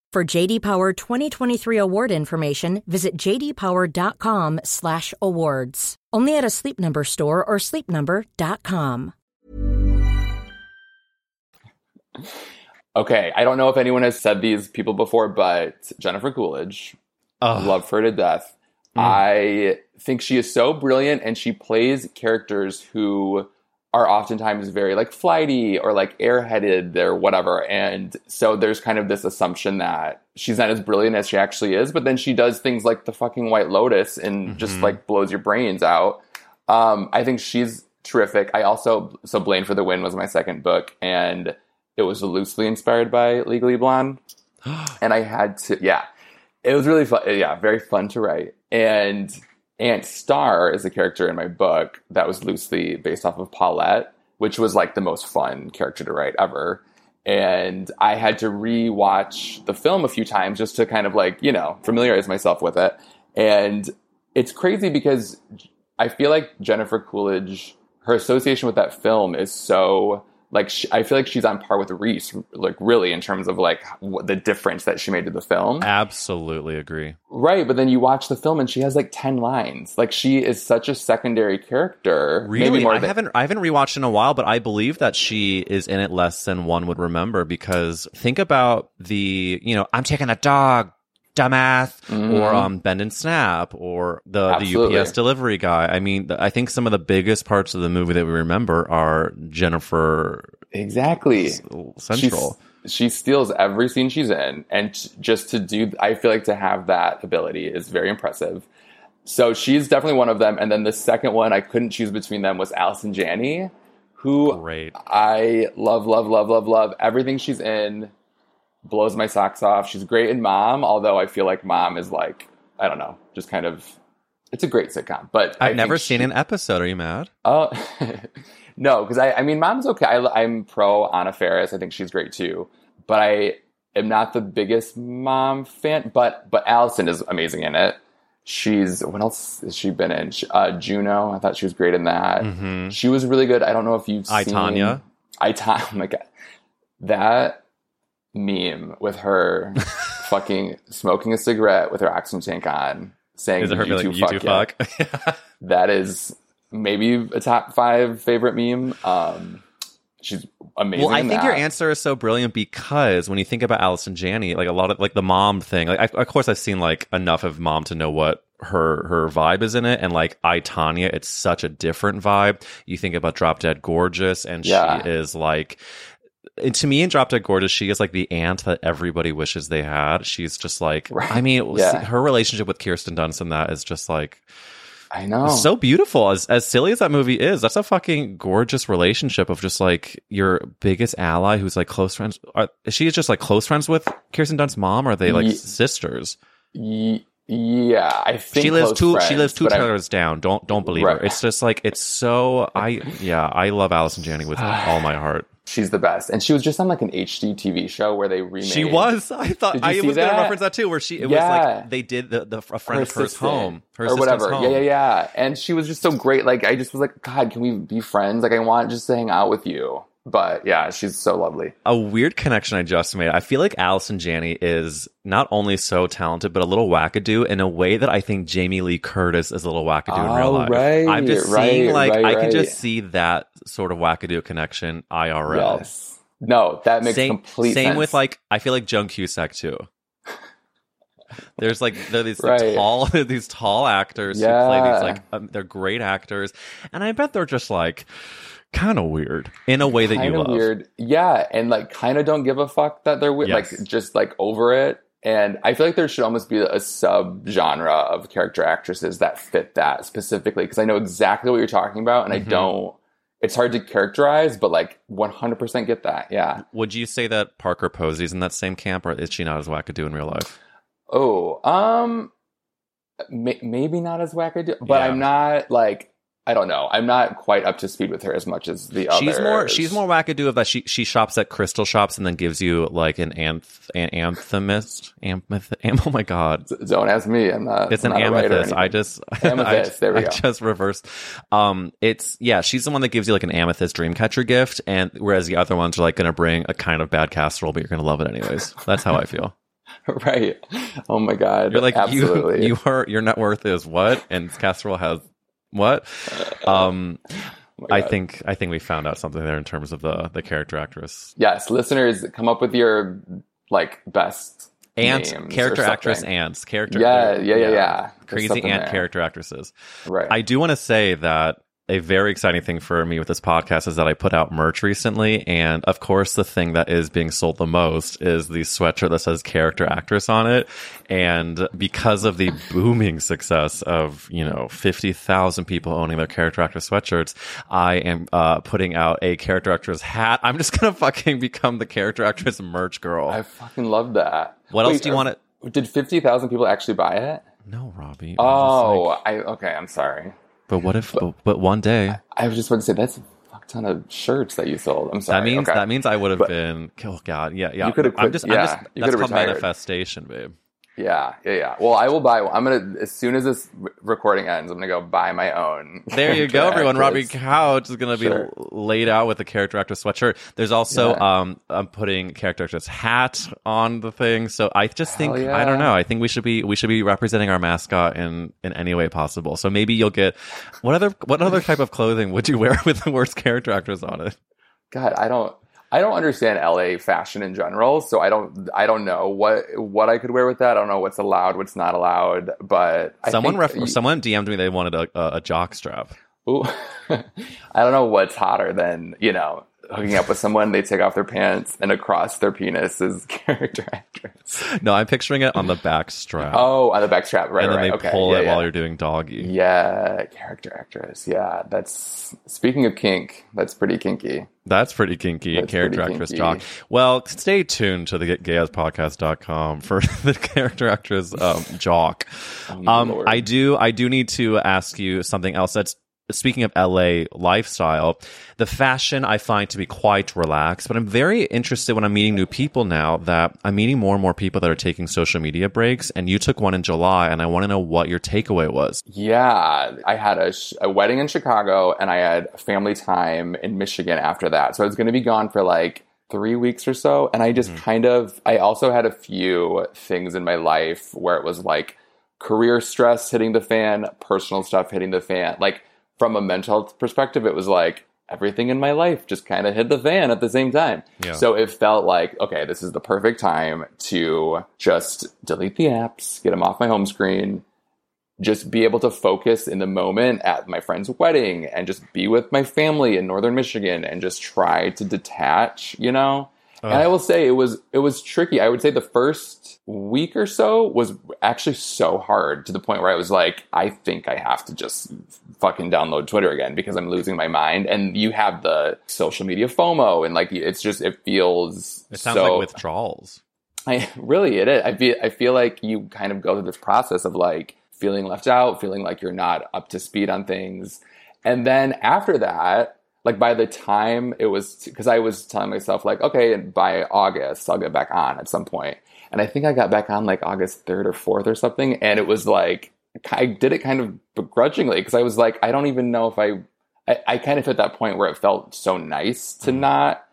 For JD Power 2023 award information, visit jdpower.com/awards. Only at a Sleep Number store or sleepnumber.com. Okay, I don't know if anyone has said these people before, but Jennifer Coolidge, Ugh. love her to death. Mm. I think she is so brilliant, and she plays characters who are oftentimes very like flighty or like airheaded or whatever. And so there's kind of this assumption that she's not as brilliant as she actually is, but then she does things like the fucking White Lotus and just like blows your brains out. Um, I think she's terrific. I also so Blaine for the Win was my second book, and it was loosely inspired by Legally Blonde, and I had to yeah, it was really fun. Yeah, very fun to write. And Aunt Star is a character in my book that was loosely based off of Paulette, which was like the most fun character to write ever. And I had to rewatch the film a few times just to kind of like, you know, familiarize myself with it. And it's crazy because I feel like Jennifer Coolidge, her association with that film is so like she, I feel like she's on par with Reese, like really in terms of like what the difference that she made to the film. Absolutely agree. Right, but then you watch the film and she has like ten lines. Like she is such a secondary character. maybe Really, I than- haven't I haven't rewatched in a while, but I believe that she is in it less than one would remember. Because think about the you know I'm taking a dog, dumbass, or um Bend and Snap, or the the UPS delivery guy. I mean, th- I think some of the biggest parts of the movie that we remember are Jennifer exactly Central. She's, she steals every scene she's in, and t- just to do, I feel like to have that ability is very impressive. So she's definitely one of them. And then the second one, I couldn't choose between them was Allison Janney, who Great. I love, love, love, love, love. Everything she's in blows my socks off. She's great in Mom, although I feel like Mom is like, I don't know, just kind of. It's a great sitcom, but I've never seen she- an episode. Are you mad? Oh, no, because I, I mean, Mom's okay. I, I'm pro Anna Faris. I think she's great too. But I am not the biggest Mom fan. But but Allison is amazing in it. She's what else has she been in? Uh, Juno. I thought she was great in that. Mhm. She was really good. I don't know if you've I, seen Tonya. I Tonya. Oh my god, that meme with her fucking smoking a cigarette with her oxygen tank on, saying Is it her "You like two you fuck fuck? that is maybe a top five favorite meme. Um, she's amazing. Well, I in think your answer is so brilliant because when you think about Allison Janney, like a lot of like the mom thing, like I, of course I've seen like enough of mom to know what her her vibe is in it, and like I Tonya, it's such a different vibe. You think about Drop Dead Gorgeous, and Yeah. she is like. And to me, in Drop Dead Gorgeous, she is like the aunt that everybody wishes they had. She's just like, I mean, Yeah. her relationship with Kirsten Dunst and that is just like, I know. so beautiful. As as silly as that movie is, that's a fucking gorgeous relationship of just like your biggest ally who's like close friends. Are, is she is just like close friends with Kirsten Dunst's mom? Or are they like Ye- sisters? Ye- yeah, I think She lives two. friends, she lives two but I- trailers down. Don't don't believe her. It's just like it's so. I yeah. I love Allison Janney with all my heart. She's the best, and she was just on like an HGTV show where they remade. She was. I thought I was going to reference that too, where she it Yeah. was like they did the, the a friend her of hers home, her or whatever. home. Yeah, yeah, yeah. And she was just so great. Like I just was like, God, can we be friends? Like I want just to hang out with you. But yeah, she's so lovely. a weird connection I just made. I feel like Allison Janney is not only so talented, but a little wackadoo in a way that I think Jamie Lee Curtis is a little wackadoo in real Oh, life. right, I'm just right, seeing like right, I can just see that sort of wackadoo connection IRL. Yes. No, that makes same, complete same sense. with like I feel like Joan Cusack too. There's like there these like, tall these tall actors who play these like um, they're great actors, and I bet they're just like kind of weird in a way that you kind of love. weird. Yeah, and like kind of don't give a fuck that they're weird. Yes. Like just like over it. And I feel like there should almost be a sub genre of character actresses that fit that specifically because I know exactly what you're talking about, and Mhm. I don't. It's hard to characterize, but like 100% get that. Yeah. Would you say that Parker Posey's in that same camp, or is she not as wackadoo in real life? Oh, um, may- maybe not as wackadoo, but Yeah. I'm not like I don't know. I'm not quite up to speed with her as much as the other. She's more she's more wackadoo of that. She she shops at crystal shops and then gives you like an anth an anthemist amethyst. Am, oh my god, Don't ask me. I'm not. it's I'm an not a writer or amethyst. I just Amethyst, I, there we I go. just reversed. Um, it's yeah. She's the one that gives you like an amethyst dream catcher gift, and whereas the other ones are like going to bring a kind of bad casserole, but you're going to love it anyways. That's how I feel. right. Oh my god. You're like absolutely. you you are your net worth is what, and casserole has what? Um, Oh I think I think we found out something there in terms of the the character actress Yes, listeners, come up with your like best or character actress ants character Yeah, yeah, yeah, yeah. There's crazy ant there. character actresses. Right. I do want to say that a very exciting thing for me with this podcast is that I put out merch recently, and of course, the thing that is being sold the most is the sweatshirt that says character actress on it. And because of the booming success of you know fifty thousand people owning their character actress sweatshirts, I am uh, putting out a character actress hat. I'm just gonna fucking become the character actress merch girl. I fucking love that. What else do you are- wanna- Did fifty thousand people actually buy it? no, Robbie. I'm Oh, like- I okay. I'm sorry. But what if? But, but one day. I was just about to say that's a fuck ton of shirts that you sold. I'm sorry. That means okay. that means I would have been. Oh God, yeah, yeah. You could've I'm quit- just, yeah, I'm just. That's called retired. manifestation, babe. Yeah, yeah, yeah. Well, I will buy. one. I'm gonna as soon as this recording ends, I'm gonna go buy my own. There you go, everyone. Robbie. Couch is going to be Sure. laid out with a character actress sweatshirt. There's also Yeah. um, I'm putting character actress hat on the thing. So I just think Hell I don't know. I think we should be we should be representing our mascot in in any way possible. So maybe you'll get what other what other type of clothing would you wear with the worst character actress on it? God, I don't. I don't understand LA fashion in general, so I don't. I don't know what what I could wear with that. I don't know what's allowed, what's not allowed. But I Someone ref- someone DM'd me they wanted a, a, a jock strap. Ooh. I don't know what's hotter than you know hooking up with someone. They take off their pants and across their penis is character actress. No, I'm picturing it on the back strap. Oh, on the back strap, right? and then right, they okay. pull yeah, it yeah. while you're doing doggy. Yeah, character actress. Yeah, that's speaking of kink. That's pretty kinky. That's pretty kinky, That's character pretty actress kinky. jock. Well, stay tuned to the gayasspodcast.com for the character actress um, jock. Oh, um. I do I do need to ask you something else that's speaking of LA lifestyle, the fashion I find to be quite relaxed, but I'm very interested when I'm meeting new people now that I'm meeting more and more people that are taking social media breaks and you took one in July and I want to know what your takeaway was. Yeah, I had a, sh- a wedding in Chicago and I had family time in Michigan after that. So I was going to be gone for like three weeks or so. And I just mm-hmm. kind of, I also had a few things in my life where it was like career stress hitting the fan, personal stuff hitting the fan. Like from a mental health perspective, it was like everything in my life just kind of hit the fan at the same time. Yeah. So it felt like, okay, this is the perfect time to just delete the apps, get them off my home screen, just be able to focus in the moment at my friend's wedding and just be with my family in northern Michigan and just try to detach, you know? And I will say it was it was tricky. I would say the first week or so was actually so hard to the point where I was like, I think I have to just fucking download Twitter again because I'm losing my mind. And you have the social media FOMO and like it's just it feels It sounds so like withdrawals. I really it is. I feel I feel like you kind of go through this process of like feeling left out, feeling like you're not up to speed on things. And then after that, like by the time it was because I was telling myself like, okay, by August I'll get back on at some. And I think I got back on like August 3rd or 4th or something and it was like I did it kind of begrudgingly because I was like I don't even know if I I, I kind of hit that point where it felt so nice to mm-hmm. not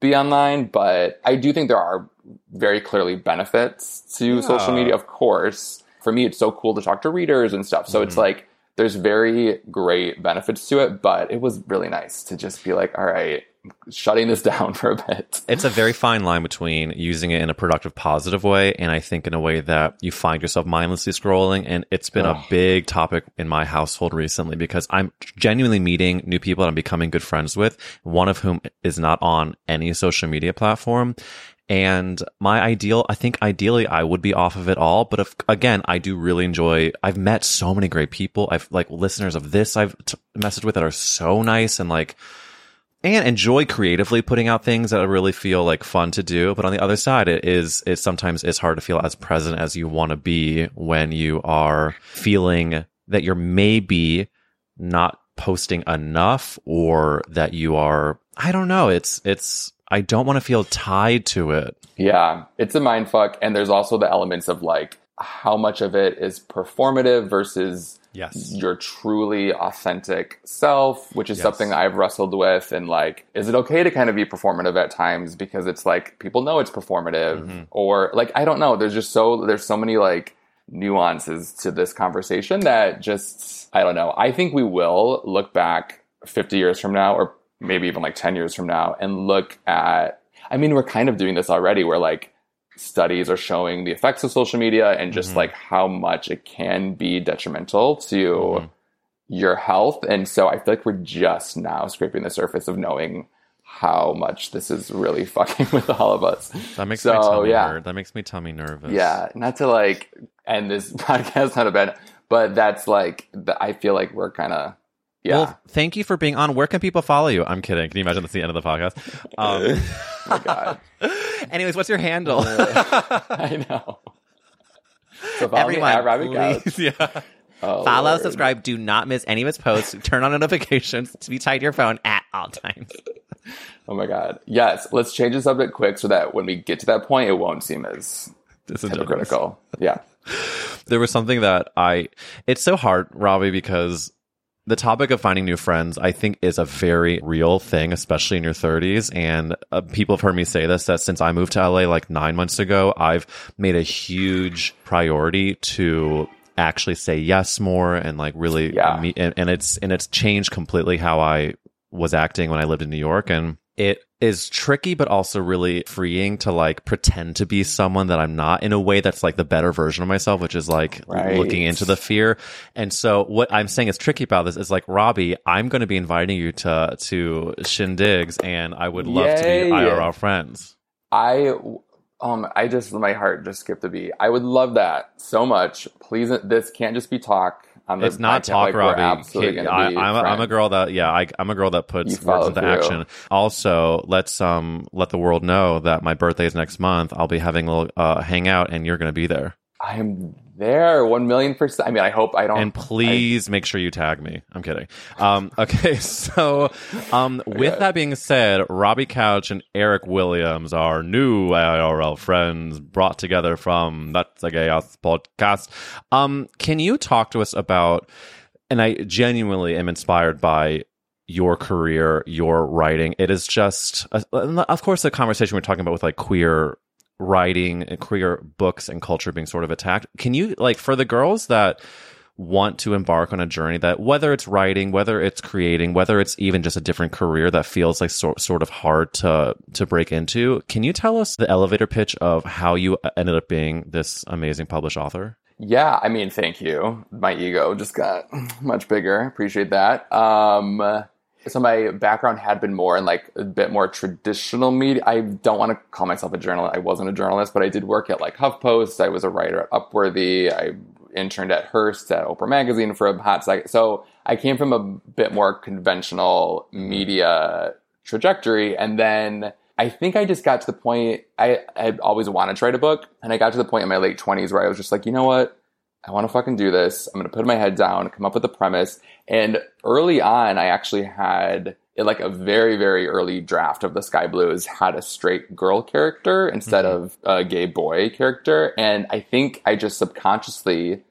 be online, but I do think there are very clearly benefits to social media, of course. For me, it's so cool to talk to readers and stuff. So it's mm-hmm. like there's very great benefits to it, but it was really nice to just be like, all right, shutting this down for a bit. It's a very fine line between using it in a productive, positive way, and I think in a way that you find yourself mindlessly scrolling. And it's been a big topic in my household recently because I'm genuinely meeting new people that I'm becoming good friends with, one of whom is not on any social media platform. And my ideal, I think ideally I would be off of it all. But if, again, I do really enjoy, I've met so many great people. I've like listeners of this I've t- messaged with that are so nice and like, and enjoy creatively putting out things that I really feel like fun to do. But on the other side, it is, it sometimes is hard to feel as present as you want to be when you are feeling that you're maybe not posting enough or that you are, I don't know. It's, it's, I don't want to feel tied to it. Yeah, it's a mind fuck. And there's also the elements of like how much of it is performative versus Yes. your truly authentic self, which is Yes. something I've wrestled with. And like, is it okay to kind of be performative at times because it's like people know it's performative Mm-hmm. or like, I don't know. There's just so, there's so many like nuances to this conversation that just I don't know. I think we will look back 50 years from now or maybe even like 10 years from now and look at I mean we're kind of doing this already where like studies are showing the effects of social media and just Mhm. like how much it can be detrimental to Mhm. your health and so I feel like we're just now scraping the surface of knowing how much this is really fucking with all of us. That makes so, my tummy yeah. hurt. That makes me tummy nervous. Yeah, not to like end this podcast not a bad, but that's like the, I feel like we're kind of yeah. Well, thank you for being on. Where can people follow you? I'm kidding. Can you imagine that's the end of the podcast? Um, oh my god, anyways, what's your handle? I know. So at Robbie please, yeah. Oh, Follow, Lord. subscribe. Do not miss any of his posts. Turn on notifications to be tied to your phone at all times. Oh my god. Yes, let's change the subject quick so that when we get to that point, it won't seem as Disingenuous. hypocritical. Yeah. there was something that I it's so hard, Robbie, because the topic of finding new friends, I think, is a very real thing, especially in your 30s. And uh, people have heard me say this that since I moved to LA like nine months ago, I've made a huge priority to actually say yes more and like really Yeah. meet. And, and it's and it's changed completely how I was acting when I lived in New York. And it is tricky, but also really freeing to like pretend to be someone that I'm not in a way that's like the better version of myself, which is like Right. looking into the fear. And so what I'm saying is tricky about this is like, Robbie, I'm going to be inviting you to, to shindigs and I would love to be Yay. IRL friends. I um I just my heart just skipped a beat. I would love that so much. Please this can't just be talk this It's not podcast. talk, like, Robbie. Kid- I, I'm, a, I'm a girl that, yeah, I, I'm a girl that puts words into through. action. Also, let's um let the world know that my birthday is next month. I'll be having a little uh, hangout, and you're going to be there. I am there, one million percent. I mean, I hope I don't. and please make sure you tag me. I'm kidding. Um, okay, so um, with that being said, Robbie Couch and Eric Williams our new IRL friends brought together from That's a Gay Ass podcast. Um, can you talk to us about? And I genuinely am inspired by your career, your writing. It is just, uh, of course, the conversation we're talking about with like queer writing and queer books and culture being sort of attacked. Can you like for the girls that want to embark on a journey that whether it's writing, whether it's creating, whether it's even just a different career that feels like sort sort of hard to to break into, can you tell us the elevator pitch of how you ended up being this amazing published author? Yeah, I mean, thank you. My ego just got much bigger. Appreciate that. Um, so my background had been more in like a bit more traditional media. I don't want to call myself a journalist. I wasn't a journalist, but I did work at like HuffPost. I was a writer at Upworthy. I interned at Hearst at Oprah Magazine for a hot second. So I came from a bit more conventional media trajectory, and then I think I just got to the point I had always wanted to write a book, and I got to the point in my late twenties where I was just like, you know what, I want to fucking do this. I'm going to put my head down, come up with a premise, and early on, I actually had like a very very early draft of the Sky Blues had a straight girl character instead mm-hmm. of a gay boy character, and I think I just subconsciously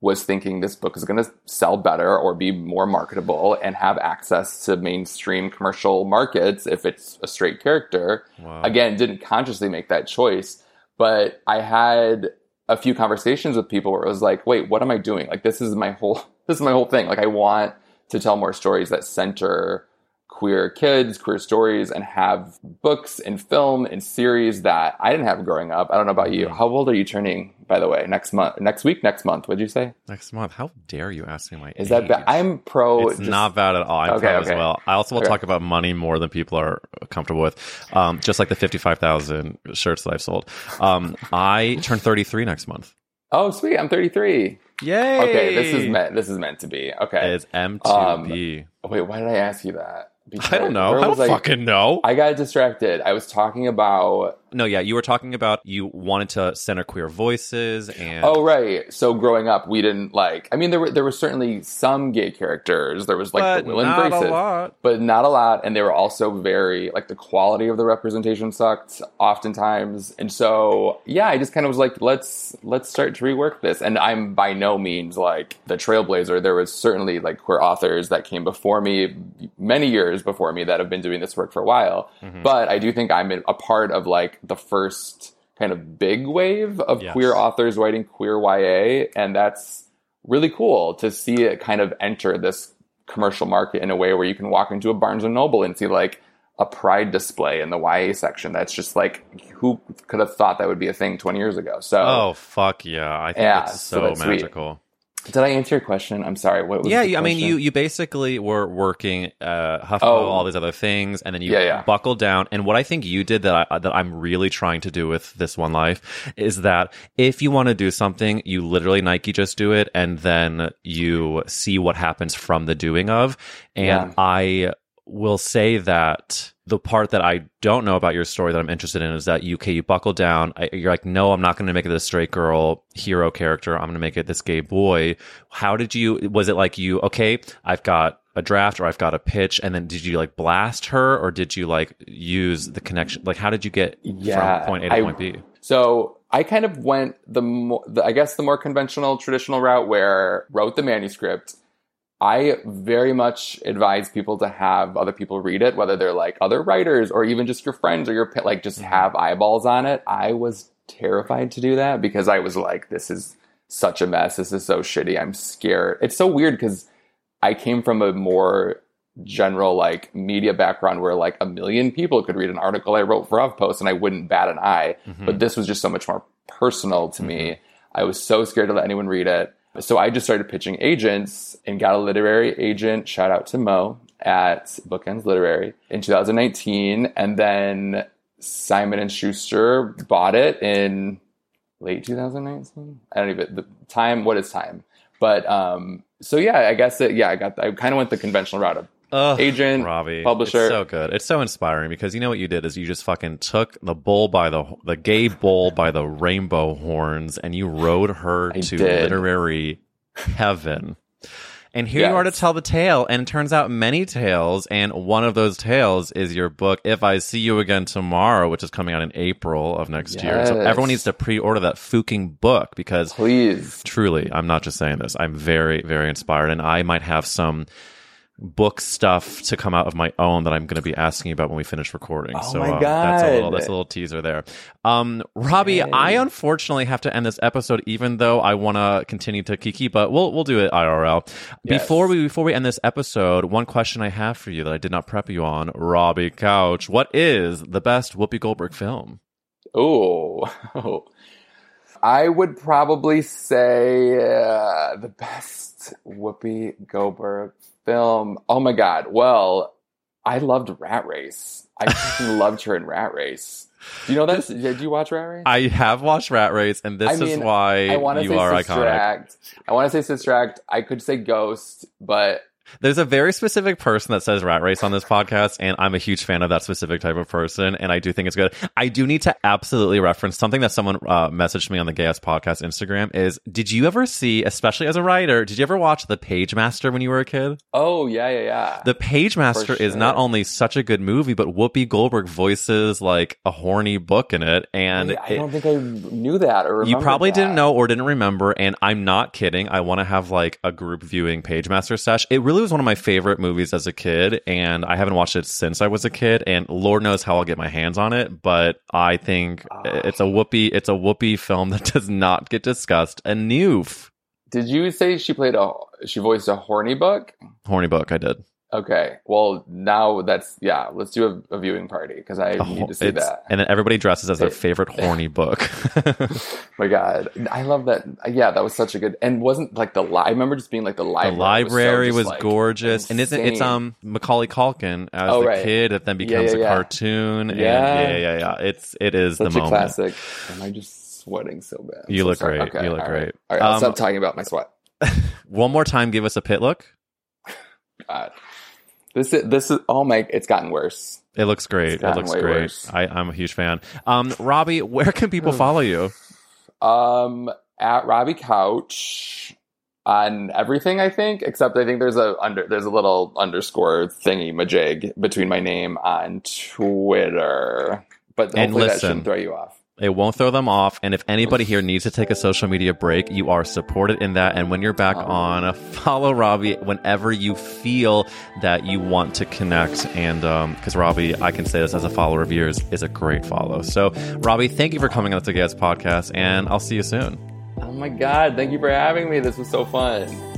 was thinking this book is going to sell better or be more marketable and have access to mainstream commercial markets if it's a straight character. Wow. Again, didn't consciously make that choice, but I had a few conversations with people where it was like, wait, what am I doing? Like this is my whole this is my whole thing. Like I want to tell more stories that center queer kids, queer stories, and have books and film and series that I didn't have growing up. I don't know about you. How old are you turning, by the way? Next month, next week, next month? What'd you say? Next month. How dare you ask me my Is age? that bad? I'm pro. It's just- not bad at all. I'm Okay, okay. as well. I also will Okay. talk about money more than people are comfortable with. Um, just like the 55,000 shirts that I've sold. Um, I turn 33 next month. Oh, sweet! I'm 33. Yay! Okay, this is meant. This is meant to be. Okay. It's M2B. Wait, why did I ask you that? I don't know. I don't fucking know. I got distracted. I was talking about. No, yeah, you were talking about you wanted to center queer voices and Oh right. So growing up, we didn't like. I mean, there were there were certainly some gay characters. There was like But the Will not a lot. but not a lot. And they were also very like the quality of the representation sucked oftentimes. And so yeah, I just kind of was like, let's let's start to rework this. And I'm by no means like the trailblazer. There was certainly like queer authors that came before me, many years before me, that have been doing this work for a while. Mm-hmm. But I do think I'm a part of like the first kind of big wave of Yes. queer authors writing queer YA, and that's really cool to see it kind of enter this commercial market in a way where you can walk into a Barnes and Noble and see like a pride display in the YA section. That's just like who could have thought that would be a thing 20 years ago. So Oh fuck yeah! I think Yeah, it's so so, that's sweet. Did I answer your question? I'm sorry. What was Yeah, I mean, you you basically were working uh, HuffPo, Oh. all these other things, and then you Yeah, yeah. buckled down. And what I think you did that I, that I'm really trying to do with this one life is that if you want to do something, you literally Nike just do it, and then you see what happens from the doing of. And Yeah. I will say that the part that I don't know about your story that I'm interested in is that you, okay, you buckle down. I, you're like, no, I'm not going to make it this straight girl hero character. I'm going to make it this gay boy. How did you, was it like you, okay, I've got a draft or I've got a pitch and then did you like blast her or did you like use the connection? Like, how did you get Yeah, from point A to I- point B? So I kind of went the, mo- the I guess the more conventional traditional route where wrote the manuscript. I very much advise people to have other people read it, whether they're like other writers or even just your friends or your like just mm-hmm. have eyeballs on it. I was terrified to do that because I was like, this is such a mess. This is so shitty. I'm scared. It's so weird because I came from a more general like media background where like a million people could read an article I wrote for HuffPost and I wouldn't bat an eye. Mm-hmm. But this was just so much more personal to me. Mm-hmm. I was so scared to let anyone read it. So I just started pitching agents and got a literary agent. Shout out to Mo at Bookends Literary in 2019, and then Simon and Schuster bought it in late 2019. I don't even the time. What is time? But um, so yeah, I guess it, yeah, I got I kind of went the conventional route of Ugh, agent, Robbie, publisher. It's so good. It's so inspiring because you know what you did is you just fucking took the bull by the the gay bull by the rainbow horns and you rode her I to did. literary heaven. And here you are to tell the tale, and it turns out many tales, and one of those tales is your book, If I See You Again Tomorrow, which is coming out in April of next year. So everyone needs to pre-order that fucking book because Please. truly, I'm not just saying this. I'm very, very inspired, and I might have some book stuff to come out of my own that I'm going to be asking about when we finish recording. Oh so my um, that's a little God. that's a little teaser there. Um, Robbie, I unfortunately have to end this episode, even though I want to continue to kiki, but we'll we'll do it IRL. Yes. Before we before we end this episode, one question I have for you that I did not prep you on, Robbie Couch. What is the best Whoopi Goldberg film? Oh, I would probably say uh, the best Whoopi Goldberg film. Oh my god! Well, I loved Rat Race. I loved her in Rat Race. Do you know that? Did you watch Rat Race? I have watched Rat Race, and this I is why I you say are Sister iconic. Act. I want to say Sister Act. I could say Ghost, but There's a very specific person that says rat race on this podcast, and I'm a huge fan of that specific type of person, and I do think it's good. I do need to absolutely reference something that someone uh, messaged me on the Gay Ass Podcast Instagram is, did you ever see, especially as a writer, did you ever watch The Pagemaster when you were a kid? oh yeah, yeah, yeah. The Pagemaster For is not only such a good movie, but Whoopi Goldberg voices like a horny book in it, and Wait, I don't think I knew that or you probably that. didn't know or didn't remember, and I'm not kidding. I want to have like a group viewing Pagemaster sesh. It really was one of my favorite movies as a kid, and I haven't watched it since I was a kid. And Lord knows how I'll get my hands on it, but I think ah. it's a Whoopi. It's a Whoopi film that does not get discussed enough. Did you say she played a she voiced a horny book? Horny book, I dmy Okay. Well, now that's yeah. Let's do a, a viewing party because I need to see that. And then everybody dresses as their favorite horny book. My God, I love that. Yeah, that was such a good. And wasn't like the li- I remember just being like the library. the library. was, was, so just, like, gorgeous, and isn't it's um Macaulay Culkin as Oh, the right. kid that then Yeah, becomes yeah, a yeah. cartoon? And Yeah. yeah, yeah, yeah. It's it is such the a moment. classic. Am I just sweating so bad? I'm You so look sorry. great. Okay, You look all right. great. All right, I'll Um, stop talking about my sweat. One more time, give us a pit look. God. This is this is oh my! It's gotten worse. It looks great. It looks great. worse. I, I'm a huge fan. Um, Robbie, where can people follow you? Um, at Robbie Couch on everything, I think, except I think there's a under there's a little underscore thingy majig between my name on Twitter. But And hopefully that listen. shouldn't throw you off. It won't throw them off. And if anybody here needs to take a social media break, you are supported in that. And when you're back on, follow Robbie whenever you feel that you want to connect. And because um, Robbie, I can say this as a follower of yours, is a great follow. So, Robbie, thank you for coming on the Gay Ass podcast, and I'll see you soon. Oh my God. Thank you for having me. This was so fun.